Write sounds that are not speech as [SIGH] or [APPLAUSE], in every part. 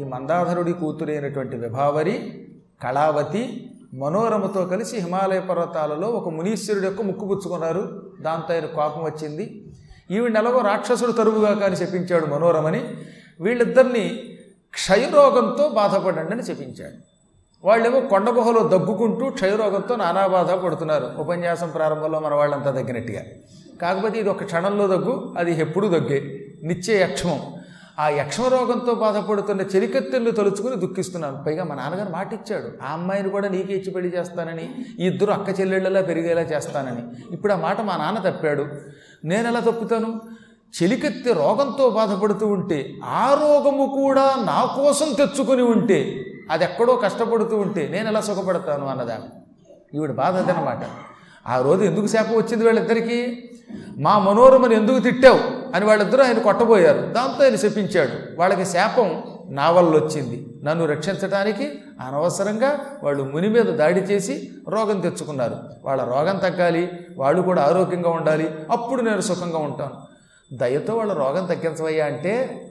ఈ మందాధరుడి కూతురైనటువంటి విభావరి కళావతి మనోరమతో కలిసి హిమాలయ పర్వతాలలో ఒక మునీశ్వరుడు యొక్క ముక్కు పుచ్చుకున్నారు. దాంతో ఆయన కోపం వచ్చింది. ఈవిడ ఎలాగో రాక్షసుడు తరువుగా కానీ చెప్పించాడు మనోరమని. వీళ్ళిద్దరిని క్షయరోగంతో బాధపడండి అని చెప్పించాడు వాళ్ళేమో కొండ గుహలో దగ్గుకుంటూ క్షయరోగంతో నానా బాధ పడుతున్నారు. ఉపన్యాసం ప్రారంభంలో మన వాళ్ళంతా తగ్గినట్టుగా కాకపోతే ఇది ఒక క్షణంలో దగ్గు అది ఎప్పుడు దగ్గే. నిత్య యక్షమం ఆ యక్ష్మరోగంతో బాధపడుతున్న చెలికత్తెళ్ళు తలుచుకుని దుఃఖిస్తున్నాను. పైగా మా నాన్నగారు మాట ఇచ్చాడు ఆ అమ్మాయిని కూడా నీకే ఇచ్చి పెళ్ళి చేస్తానని ఇద్దరు అక్క చెల్లెళ్ళలా పెరిగేలా చేస్తానని. ఇప్పుడు ఆ మాట మా నాన్న తప్పాడు. నేను ఎలా తప్పుతాను? చెలికెత్తి రోగంతో బాధపడుతూ ఉంటే ఆ రోగము కూడా నా కోసం తెచ్చుకొని ఉంటే అది ఎక్కడో కష్టపడుతూ ఉంటే నేను ఎలా సుఖపడతాను అన్నదాన్ని. ఈవిడ బాధ అదనమాట ఆ రోజు ఎందుకు శాపం వచ్చింది వీళ్ళిద్దరికీ? మా మనోరమని ఎందుకు తిట్టావు? అని వాళ్ళిద్దరూ ఆయన కొట్టబోయారు. దాంతో ఆయన శపించాడు. వాళ్ళకి శాపం నా వల్ల వచ్చింది. నన్ను రక్షించడానికి అనవసరంగా వాళ్ళు ముని మీద దాడి చేసి రోగం తెచ్చుకున్నారు. వాళ్ళ రోగం తగ్గాలి వాళ్ళు కూడా ఆరోగ్యంగా ఉండాలి అప్పుడు నేను సుఖంగా ఉంటాను. దయతో వాళ్ళ రోగం తగ్గించవయ్యా అంటే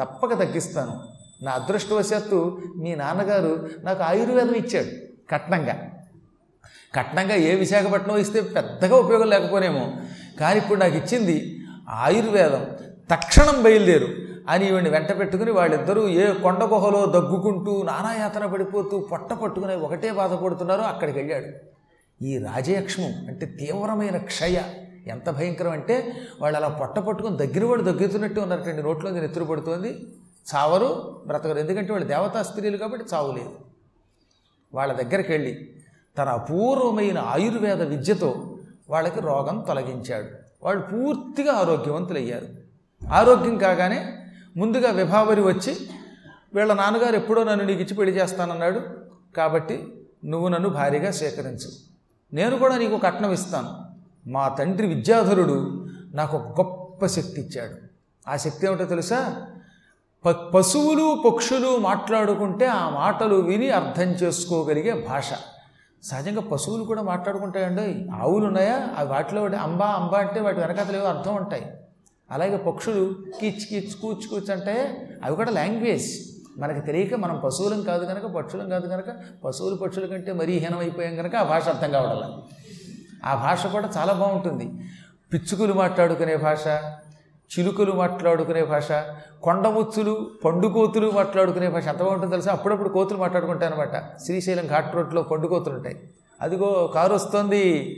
తప్పక తగ్గిస్తాను. నా అదృష్టవశాత్తు మీ నాన్నగారు నాకు ఆయుర్వేదం ఇచ్చాడు కట్నంగా. కట్నంగా ఏ విశాఖపట్నం ఇస్తే పెద్దగా ఉపయోగం లేకపోనేమో. కానీ ఇప్పుడు నాకు ఇచ్చింది ఆయుర్వేదం తక్షణం బయలుదేరు అని ఈవిని వెంట పెట్టుకుని వాళ్ళిద్దరూ ఏ కొండ గుహలో దగ్గుకుంటూ నానాయాతన పడిపోతూ పొట్ట పట్టుకుని ఒకటే బాధపడుతున్నారో అక్కడికి వెళ్ళాడు. ఈ రాజయక్ష్మం అంటే తీవ్రమైన క్షయ. ఎంత భయంకరం అంటే వాళ్ళు అలా పొట్ట పట్టుకుని దగ్గర వాళ్ళు దగ్గుతున్నట్టు ఉన్నారటండి నోట్లోంచి నెత్తురు పడుతోంది. చావరు బ్రతకరు. ఎందుకంటే వాళ్ళు దేవతా స్త్రీలు కాబట్టి చావు లేదు. వాళ్ళ దగ్గరికి వెళ్ళి తన అపూర్వమైన ఆయుర్వేద విద్యతో వాళ్ళకి రోగం తొలగించాడు. వాళ్ళు పూర్తిగా ఆరోగ్యవంతులయ్యారు. ఆరోగ్యం కాగానే ముందుగా విభావరి వచ్చి వీళ్ళ నాన్నగారు ఎప్పుడో నన్ను నీకు ఇచ్చి పెళ్ళి చేస్తానన్నాడు కాబట్టి నువ్వు నన్ను భారీగా స్వీకరించు నేను కూడా నీకు కట్నం ఇస్తాను. మా తండ్రి విద్యాధరుడు నాకు ఒక గొప్ప శక్తి ఇచ్చాడు. ఆ శక్తి ఏమిటో తెలుసా? ప పశువులు పక్షులు మాట్లాడుకుంటే ఆ మాటలు విని అర్థం చేసుకోగలిగే భాష. సహజంగా పశువులు కూడా మాట్లాడుకుంటాయండి. ఆవులు ఉన్నాయా అవి వాటిలో అంబా అంబా అంటే వాటి వెనకాతలు అర్థం ఉంటాయి. అలాగే పక్షులు కీచ్ కీచ్ కూచ్ కూచ్ అంటే అవి కూడా లాంగ్వేజ్. మనకి తెలియక మనం పశువులం కాదు కనుక పక్షులం కాదు కనుక పశువులు పక్షుల కంటే మరీ హీనమైపోయాం కనుక ఆ భాష అర్థం కావడం ఆ భాష కూడా చాలా బాగుంటుంది. పిచ్చుకులు మాట్లాడుకునే భాష చిలుకలు మాట్లాడుకునే భాష కొండముచ్చులు పండుకోతులు మాట్లాడుకునే భాష ఎంత బాగుంటుందో తెలుసా? అప్పుడప్పుడు కోతులు మాట్లాడుకుంటాయన్నమాట శ్రీశైలం ఘాట్ రోడ్లో పండుకోతులు ఉంటాయి. అదిగో కారు వస్తుంది.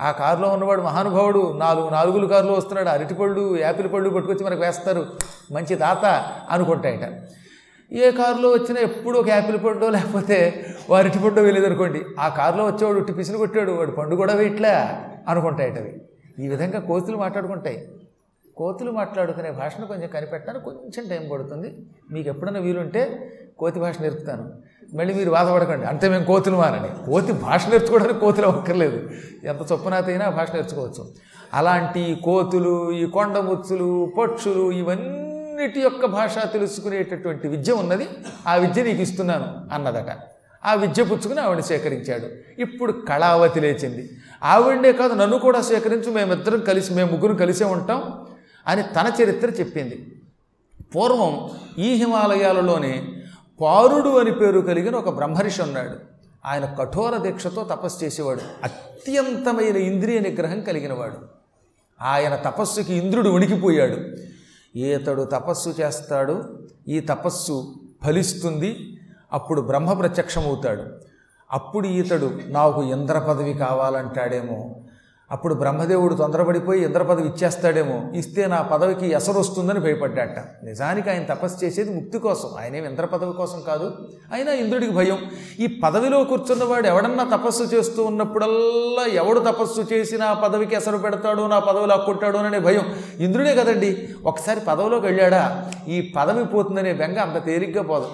ఆ కారులో ఉన్నవాడు మహానుభావుడు. నాలుగు నాలుగులు కారులో వస్తున్నాడు. అరటిపళ్ళు యాపిల్ పళ్ళు పట్టుకొచ్చి మనకు వేస్తారు. మంచి దాత అనుకుంటాయట. ఏ కారులో వచ్చినా ఎప్పుడు ఒక యాపిల్ పండు లేకపోతే అరటి పండు వెళ్ళేదనుకోండి ఆ కారులో వచ్చేవాడు ఉట్టి పిసిని కొట్టాడు. వాడు పండు కూడా వేయట్లే అనుకుంటాయట అవి. ఈ విధంగా కోతులు మాట్లాడుకుంటాయి. కోతులు మాట్లాడుకునే భాషను కొంచెం కనిపెట్టడానికి కొంచెం టైం పడుతుంది. మీకు ఎప్పుడైనా వీలుంటే కోతి భాష నేర్పుతాను. మళ్ళీ మీరు బాధపడకండి. అంతే మేము కోతులు మానని. కోతి భాష నేర్చుకోవడానికి కోతులు అవ్వక్కర్లేదు. ఎంత చొప్పునాత ఆ భాష నేర్చుకోవచ్చు. అలాంటి కోతులు ఈ కొండముచ్చులు పక్షులు ఇవన్నిటి యొక్క భాష తెలుసుకునేటటువంటి విద్య ఉన్నది. ఆ విద్య నీకు ఇస్తున్నాను అన్నదట. ఆ విద్య పుచ్చుకుని ఆవిడ సేకరించాడు. ఇప్పుడు కళావతి లేచింది. ఆవిడనే కాదు నన్ను కూడా సేకరించు. మేమిద్దరం కలిసి మేము ముగ్గురు కలిసే ఉంటాం. అని తన చరిత్ర చెప్పింది. పూర్వం ఈ హిమాలయాలలోనే పారుడు అని పేరు కలిగిన ఒక బ్రహ్మర్షి ఉన్నాడు. ఆయన కఠోర దీక్షతో తపస్సు చేసేవాడు. అత్యంతమైన ఇంద్రియ నిగ్రహం కలిగినవాడు. ఆయన తపస్సుకి ఇంద్రుడు వణికిపోయాడు. ఈతడు తపస్సు చేస్తాడు ఈ తపస్సు ఫలిస్తుంది అప్పుడు బ్రహ్మ ప్రత్యక్షమవుతాడు. అప్పుడు ఈతడు నాకు ఇంద్ర పదవి కావాలంటాడేమో అప్పుడు బ్రహ్మదేవుడు తొందరపడిపోయి ఇంద్ర పదవి ఇచ్చేస్తాడేమో. ఇస్తే నా పదవికి ఎసరు వస్తుందని భయపడ్డాట. నిజానికి ఆయన తపస్సు చేసేది ముక్తి కోసం. ఆయనేం ఇంద్ర పదవి కోసం కాదు అయినా ఇంద్రుడికి భయం. ఈ పదవిలో కూర్చున్నవాడు ఎవడన్నా తపస్సు చేస్తూ ఉన్నప్పుడల్లా ఎవడు తపస్సు చేసి నా పదవికి ఎసరు పెడతాడో నా పదవిలో అక్కుంటాడో అనే భయం ఇంద్రుడే కదండి. ఒకసారి పదవిలోకి వెళ్ళాడా? ఈ పదవి పోతుందనే బెంగ అంత తేలిగ్గా పోదు.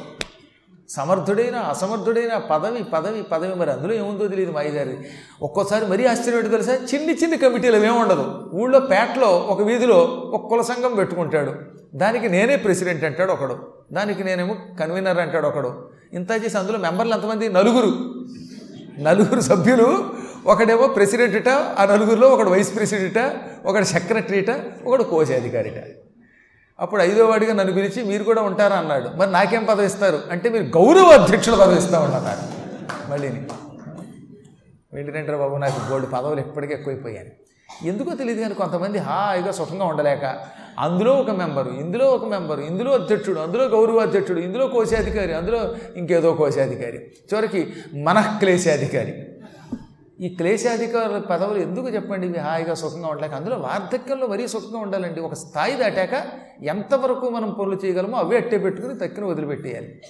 సమర్థుడైన అసమర్థుడైన పదవి పదవి పదవి మరి అందులో ఏముందో తెలియదు మాయగారి ఒక్కోసారి మరీ ఆశ్చర్యం తెలుసా? చిన్ని చిన్ని కమిటీలు ఏముండదు ఊళ్ళో పేటలో ఒక వీధిలో ఒక కుల సంఘం పెట్టుకుంటాడు. దానికి నేనే ప్రెసిడెంట్ అంటాడు ఒకడు. దానికి నేనేమో కన్వీనర్ అంటాడు ఒకడు. ఇంత చేసి అందులో మెంబర్లు ఎంతమంది? నలుగురు. నలుగురు సభ్యులు. ఒకడేమో ప్రెసిడెంట్ట ఆ నలుగురిలో ఒకడు వైస్ ప్రెసిడెంట ఒకడు సెక్రటరీట ఒకడు కోశాధికారిట అప్పుడు ఐదో వాడిగా నన్ను పిలిచి మీరు కూడా ఉంటారా అన్నాడు. మరి నాకేం పదవి ఇస్తారు? అంటే మీరు గౌరవ అధ్యక్షుడు పదవి ఇస్తామని మళ్ళీ మళ్ళీని బాబు నాకు గోల్డ్ పదవులు ఎప్పటికీ ఎక్కువైపోయాయి. ఎందుకో తెలియదు కానీ కొంతమంది హాయిగా సుఖంగా ఉండలేక అందులో ఒక మెంబరు ఇందులో ఒక మెంబరు ఇందులో అధ్యక్షుడు అందులో గౌరవ అధ్యక్షుడు ఇందులో కోశాధికారి అందులో ఇంకేదో కోశాధికారి. చివరికి మనఃక్లేశాధికారి. ఈ క్లేశాధికారుల పదవులు ఎందుకు చెప్పండి? ఇవి హాయిగా సుఖంగా ఉండలేక. అందులో వార్ధక్యంలో మరీ సుఖంగా ఉండాలండి. ఒక స్థాయి దాటాక ఎంతవరకు మనం పనులు చేయగలమో అవే అట్టే పెట్టుకుని తక్కిన వదిలిపెట్టేయాలి.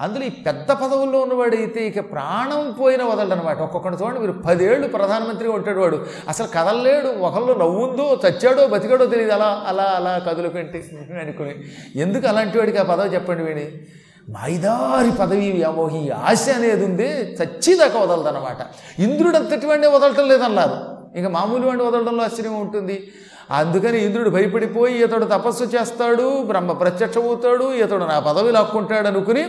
అందులో ఈ పెద్ద పదవుల్లో ఉన్నవాడు అయితే ఇక ప్రాణం పోయిన వదలడనమాట ఒక్కొక్కటి చూడండి మీరు పదేళ్ళు ప్రధానమంత్రిగా ఉంటాడు వాడు. అసలు కదలలేడు. ఒకళ్ళు నవ్వుందో చచ్చాడో బతికాడో తెలియదు. అలా అలా అలా కదులుకుంటే అనుకుని. ఎందుకు అలాంటి వాడికి ఆ పదవి చెప్పండి వీడి మైదారి పదవి వ్యామోహి ఆశ అనేది ఉంది చచ్చిదాకా వదలదన్నమాట. ఇంద్రుడు అంతటి వాడిని వదలటం లేదన్నారు. ఇంకా మామూలు వాడిని వదలడంలో ఆశ్చర్యం ఉంటుంది. అందుకని ఇంద్రుడు భయపడిపోయి ఇతడు తపస్సు చేస్తాడు బ్రహ్మ ప్రత్యక్షమవుతాడు ఇతడు నా పదవి లాక్కుంటాడు అనుకుని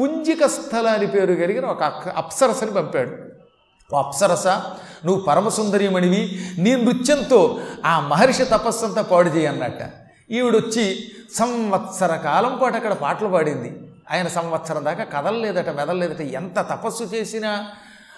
పుంజిక స్థల అని పేరు కలిగిన ఒక అప్సరసని పంపాడు. ఓ అప్సరస నువ్వు పరమసుందరీమణివి నీ నృత్యంతో ఆ మహర్షి తపస్సంతా పాడు చేయన్నట్ట. ఈవిడొచ్చి సంవత్సర కాలం పాటు అక్కడ పాటలు పాడింది. ఆయన సంవత్సరం దాకా కదలలేదట మెదలలేదట ఎంత తపస్సు చేసినా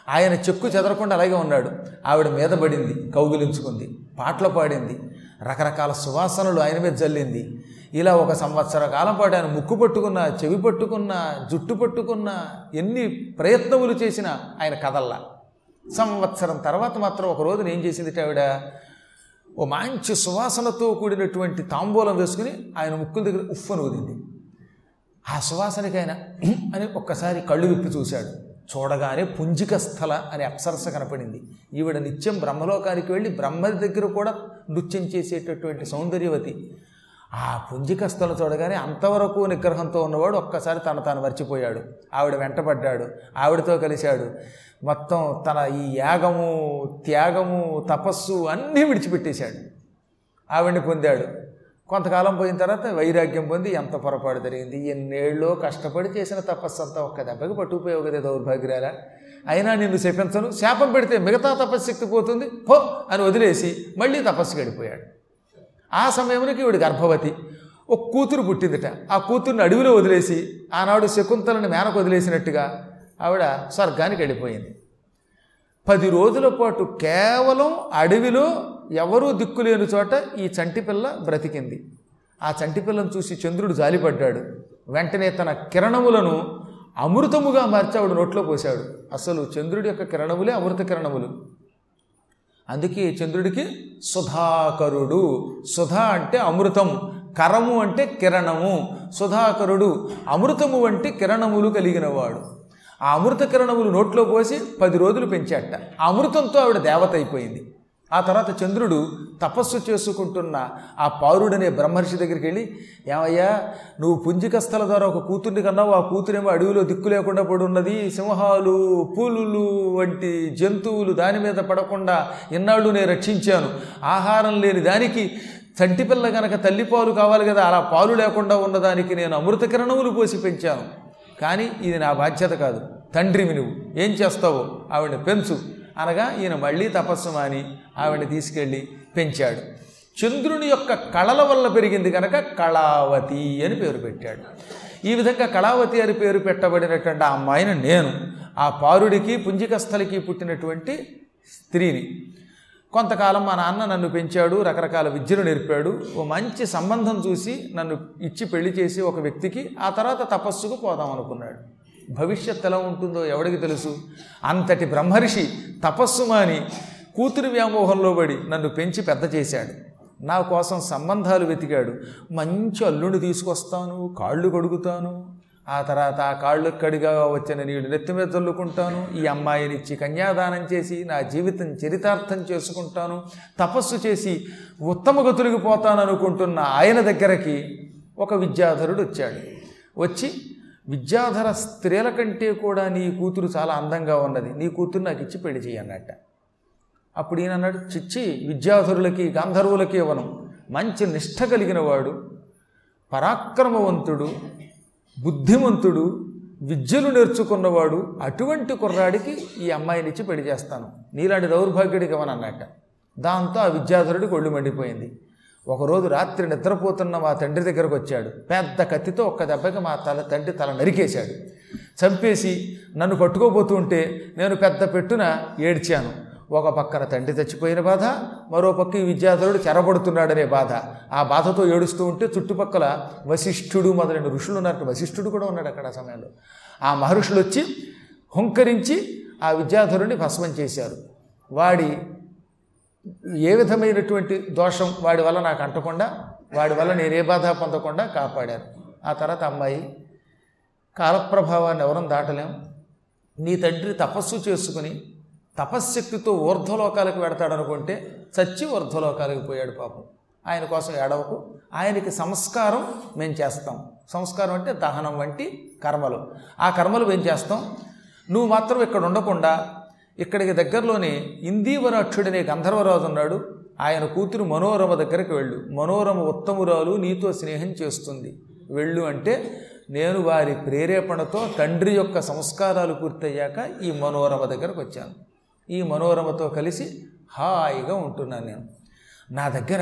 ఆయన చెక్కు చెదరకుండా అలాగే ఉన్నాడు. ఆవిడ మీద పడింది కౌగిలించుకుంది పాటలు పాడింది రకరకాల సువాసనలు ఆయన మీద జల్లింది. ఇలా ఒక సంవత్సర కాలం పాటు ఆయన ముక్కు పట్టుకున్నా చెవి పట్టుకున్నా జుట్టు పట్టుకున్నా ఎన్ని ప్రయత్నములు చేసినా ఆయన కదల్లా. సంవత్సరం తర్వాత మాత్రం ఒక రోజున ఏం చేసింది ఆవిడ? ఓ మంచి సువాసనతో కూడినటువంటి తాంబూలం వేసుకుని ఆయన ముక్కుల దగ్గర ఉఫ్ అని ఆ సువాసనకైనా [CLEARS THROAT] అని ఒక్కసారి కళ్ళు విప్పి చూశాడు. చూడగానే పుంజిక స్థల అనే అప్సరస కనపడింది. ఈవిడ నిత్యం బ్రహ్మలోకానికి వెళ్ళి బ్రహ్మ దగ్గర కూడా నృత్యం చేసేటటువంటి సౌందర్యవతి. ఆ పుంజిక స్థలం చూడగానే అంతవరకు నిగ్రహంతో ఉన్నవాడు ఒక్కసారి తన తాను మర్చిపోయాడు. ఆవిడ వెంటబడ్డాడు ఆవిడతో కలిశాడు. మొత్తం తన ఈ యాగము త్యాగము తపస్సు అన్నీ విడిచిపెట్టేశాడు. ఆవిడని పొందాడు. కొంతకాలం పోయిన తర్వాత వైరాగ్యం పొంది ఎంత పొరపాటు జరిగింది ఎన్నేళ్ళలో కష్టపడి చేసిన తపస్సు అంతా ఒక్క దెబ్బకి పట్టుకుపోయావు కదా దౌర్భాగ్యాల అయినా నిన్ను శపించను శాపం పెడితే మిగతా తపశ్శక్తి పోతుంది పో అని వదిలేసి మళ్ళీ తపస్సు గడిపోయాడు. ఆ సమయంలోకి ఈవిడ గర్భవతి. ఒక కూతురు పుట్టిందిట. ఆ కూతుర్ని అడవిలో వదిలేసి ఆనాడు శకుంతలని మేనకు వదిలేసినట్టుగా ఆవిడ స్వర్గానికి వెళ్ళిపోయింది. పది రోజుల పాటు కేవలం అడవిలో ఎవరూ దిక్కులేని చోట ఈ చంటిపిల్ల బ్రతికింది. ఆ చంటిపిల్లను చూసి చంద్రుడు జాలిపడ్డాడు. వెంటనే తన కిరణములను అమృతముగా మార్చి నోట్లో పోశాడు. అసలు చంద్రుడి యొక్క కిరణములే అమృత కిరణములు. అందుకే చంద్రుడికి సుధాకరుడు సుధా అంటే అమృతం కరము అంటే కిరణము సుధాకరుడు అమృతము వంటి కిరణములు కలిగినవాడు. ఆ అమృత కిరణములు నోట్లో పోసి పది రోజులు పెంచాట ఆ అమృతంతో ఆవిడ దేవత అయిపోయింది. ఆ తర్వాత చంద్రుడు తపస్సు చేసుకుంటున్న ఆ పారుడనే బ్రహ్మర్షి దగ్గరికి వెళ్ళి ఏమయ్యా నువ్వు పుంజికస్థల ద్వారా ఒక కూతుర్ని కన్నావు ఆ కూతురేమో అడవిలో దిక్కు లేకుండా పడి ఉన్నది సింహాలు పులులు వంటి జంతువులు దాని మీద పడకుండా ఇన్నాళ్ళు నేను రక్షించాను. ఆహారం లేని దానికి చంటిపిల్ల గనక తల్లిపాలు కావాలి కదా అలా పాలు లేకుండా ఉన్నదానికి నేను అమృత కిరణములు పోసి పెంచాను. కానీ ఇది నా బాధ్యత కాదు. తండ్రివి నువ్వు ఏం చేస్తావో? ఆవిడ పెంచు. అనగా ఈయన మళ్ళీ తపస్సు మాని ఆవిడ తీసుకెళ్ళి పెంచాడు. చంద్రుని యొక్క కళల వల్ల పెరిగింది కనుక కళావతి అని పేరు పెట్టాడు. ఈ విధంగా కళావతి అని పేరు పెట్టబడినటువంటి ఆ అమ్మాయిని నేను ఆ పారుడికి పుంజికస్థలికి పుట్టినటువంటి స్త్రీని కొంతకాలం మా నాన్న నన్ను పెంచాడు రకరకాల విద్యలు నేర్పాడు. ఓ మంచి సంబంధం చూసి నన్ను ఇచ్చి పెళ్ళి చేసి ఒక వ్యక్తికి ఆ తర్వాత తపస్సుకు పోదాం అనుకున్నాడు. భవిష్యత్ ఎలా ఉంటుందో ఎవడికి తెలుసు? అంతటి బ్రహ్మర్షి తపస్సు మాని కూతురి వ్యామోహంలో పడి నన్ను పెంచి పెద్ద చేశాడు. నా కోసం సంబంధాలు వెతికాడు. మంచి అల్లుడిని తీసుకొస్తాను కాళ్ళు కడుగుతాను ఆ తర్వాత ఆ కాళ్ళు కడిగా వచ్చిన నీళ్ళు నెత్తి మీద చల్లుకుంటాను ఈ అమ్మాయిని ఇచ్చి కన్యాదానం చేసి నా జీవితం చరితార్థం చేసుకుంటాను తపస్సు చేసి ఉత్తమ గతులకు పోతాను అనుకుంటున్న ఆయన దగ్గరకి ఒక విద్యాధరుడు వచ్చాడు. వచ్చి విద్యాధర స్త్రీల కంటే కూడా నీ కూతురు చాలా అందంగా ఉన్నది నీ కూతురు నాకు ఇచ్చి పెళ్ళి చేయన్నట్ట అప్పుడు ఈయన అన్నాడు చిచ్చి విద్యాధరులకి గాంధర్వులకి ఇవ్వను మంచి నిష్ఠ కలిగిన వాడు పరాక్రమవంతుడు బుద్ధిమంతుడు విద్యలు నేర్చుకున్నవాడు అటువంటి కుర్రాడికి ఈ అమ్మాయినిచ్చి పెళ్ళి చేస్తాను. నీలాంటి దౌర్భాగ్యుడికి ఇవ్వను అన్నట్ట? దాంతో ఆ విద్యాధరుడికి ఒళ్ళు మండిపోయింది. ఒకరోజు రాత్రి నిద్రపోతున్న మా తండ్రి దగ్గరకు వచ్చాడు. పెద్ద కత్తితో ఒక్క దెబ్బకి మా తల తండ్రి తల నరికేశాడు. చంపేసి నన్ను పట్టుకోబోతుంటే నేను పెద్ద పెట్టున ఏడ్చాను. ఒక పక్కన తండ్రి చచ్చిపోయిన బాధ మరో పక్క ఈ విద్యాధరుడు చెరబడుతున్నాడనే బాధ. ఆ బాధతో ఏడుస్తూ ఉంటే చుట్టుపక్కల వశిష్ఠుడు మొదలైన ఋషులు ఉన్నట్టు వశిష్ఠుడు కూడా ఉన్నాడు అక్కడ ఆ సమయంలో. ఆ మహర్షులు వచ్చి హుంకరించి ఆ విద్యాధరుడిని భస్మం చేశారు. వాడి ఏ విధమైనటువంటి దోషం వాడి వల్ల నాకు అంటకుండా వాడి వల్ల నేను ఏ బాధ పొందకుండా కాపాడారు. ఆ తర్వాత అమ్మాయి కాలప్రభావాన్ని ఎవరం దాటలేం. నీ తండ్రి తపస్సు చేసుకుని తపశ్శక్తితో ఊర్ధ్వలోకాలకు వెడతాడనుకుంటే చచ్చి ఊర్ధ్వలోకాలకు పోయాడు పాపం. ఆయన కోసం ఏడవకు. ఆయనకి సంస్కారం మేము చేస్తాం. సంస్కారం అంటే దహనం వంటి కర్మలు. ఆ కర్మలు మేము చేస్తాం. నువ్వు మాత్రం ఇక్కడ ఉండకుండా ఇక్కడికి దగ్గరలోనే ఇందీవరాక్షుడనే గంధర్వరాజు ఉన్నాడు. ఆయన కూతురు మనోరమ దగ్గరికి వెళ్ళు. మనోరమ ఉత్తమురాలు నీతో స్నేహం చేస్తుంది. వెళ్ళు అంటే నేను వారి ప్రేరేపణతో తండ్రి యొక్క సంస్కారాలు పూర్తయ్యాక ఈ మనోరమ దగ్గరకు వచ్చాను. ఈ మనోరమతో కలిసి హాయిగా ఉంటున్నాను నేను. నా దగ్గర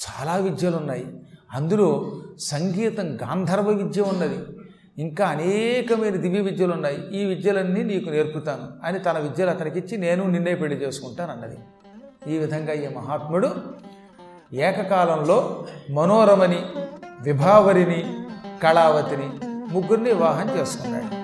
చాలా విద్యలు ఉన్నాయి అందులో సంగీతం గాంధర్వ విద్య ఉన్నది. ఇంకా అనేకమైన దివ్య విద్యలు ఉన్నాయి ఈ విద్యలన్నీ నీకు నేర్పుతాను అని తన విద్యలు అతనికిచ్చి నేను నిన్నే పెళ్ళి చేసుకుంటాను అన్నది. ఈ విధంగా ఈ మహాత్ముడు ఏకకాలంలో మనోరమని విభావరిని కళావతిని ముగ్గురిని వివాహం చేసుకున్నాడు.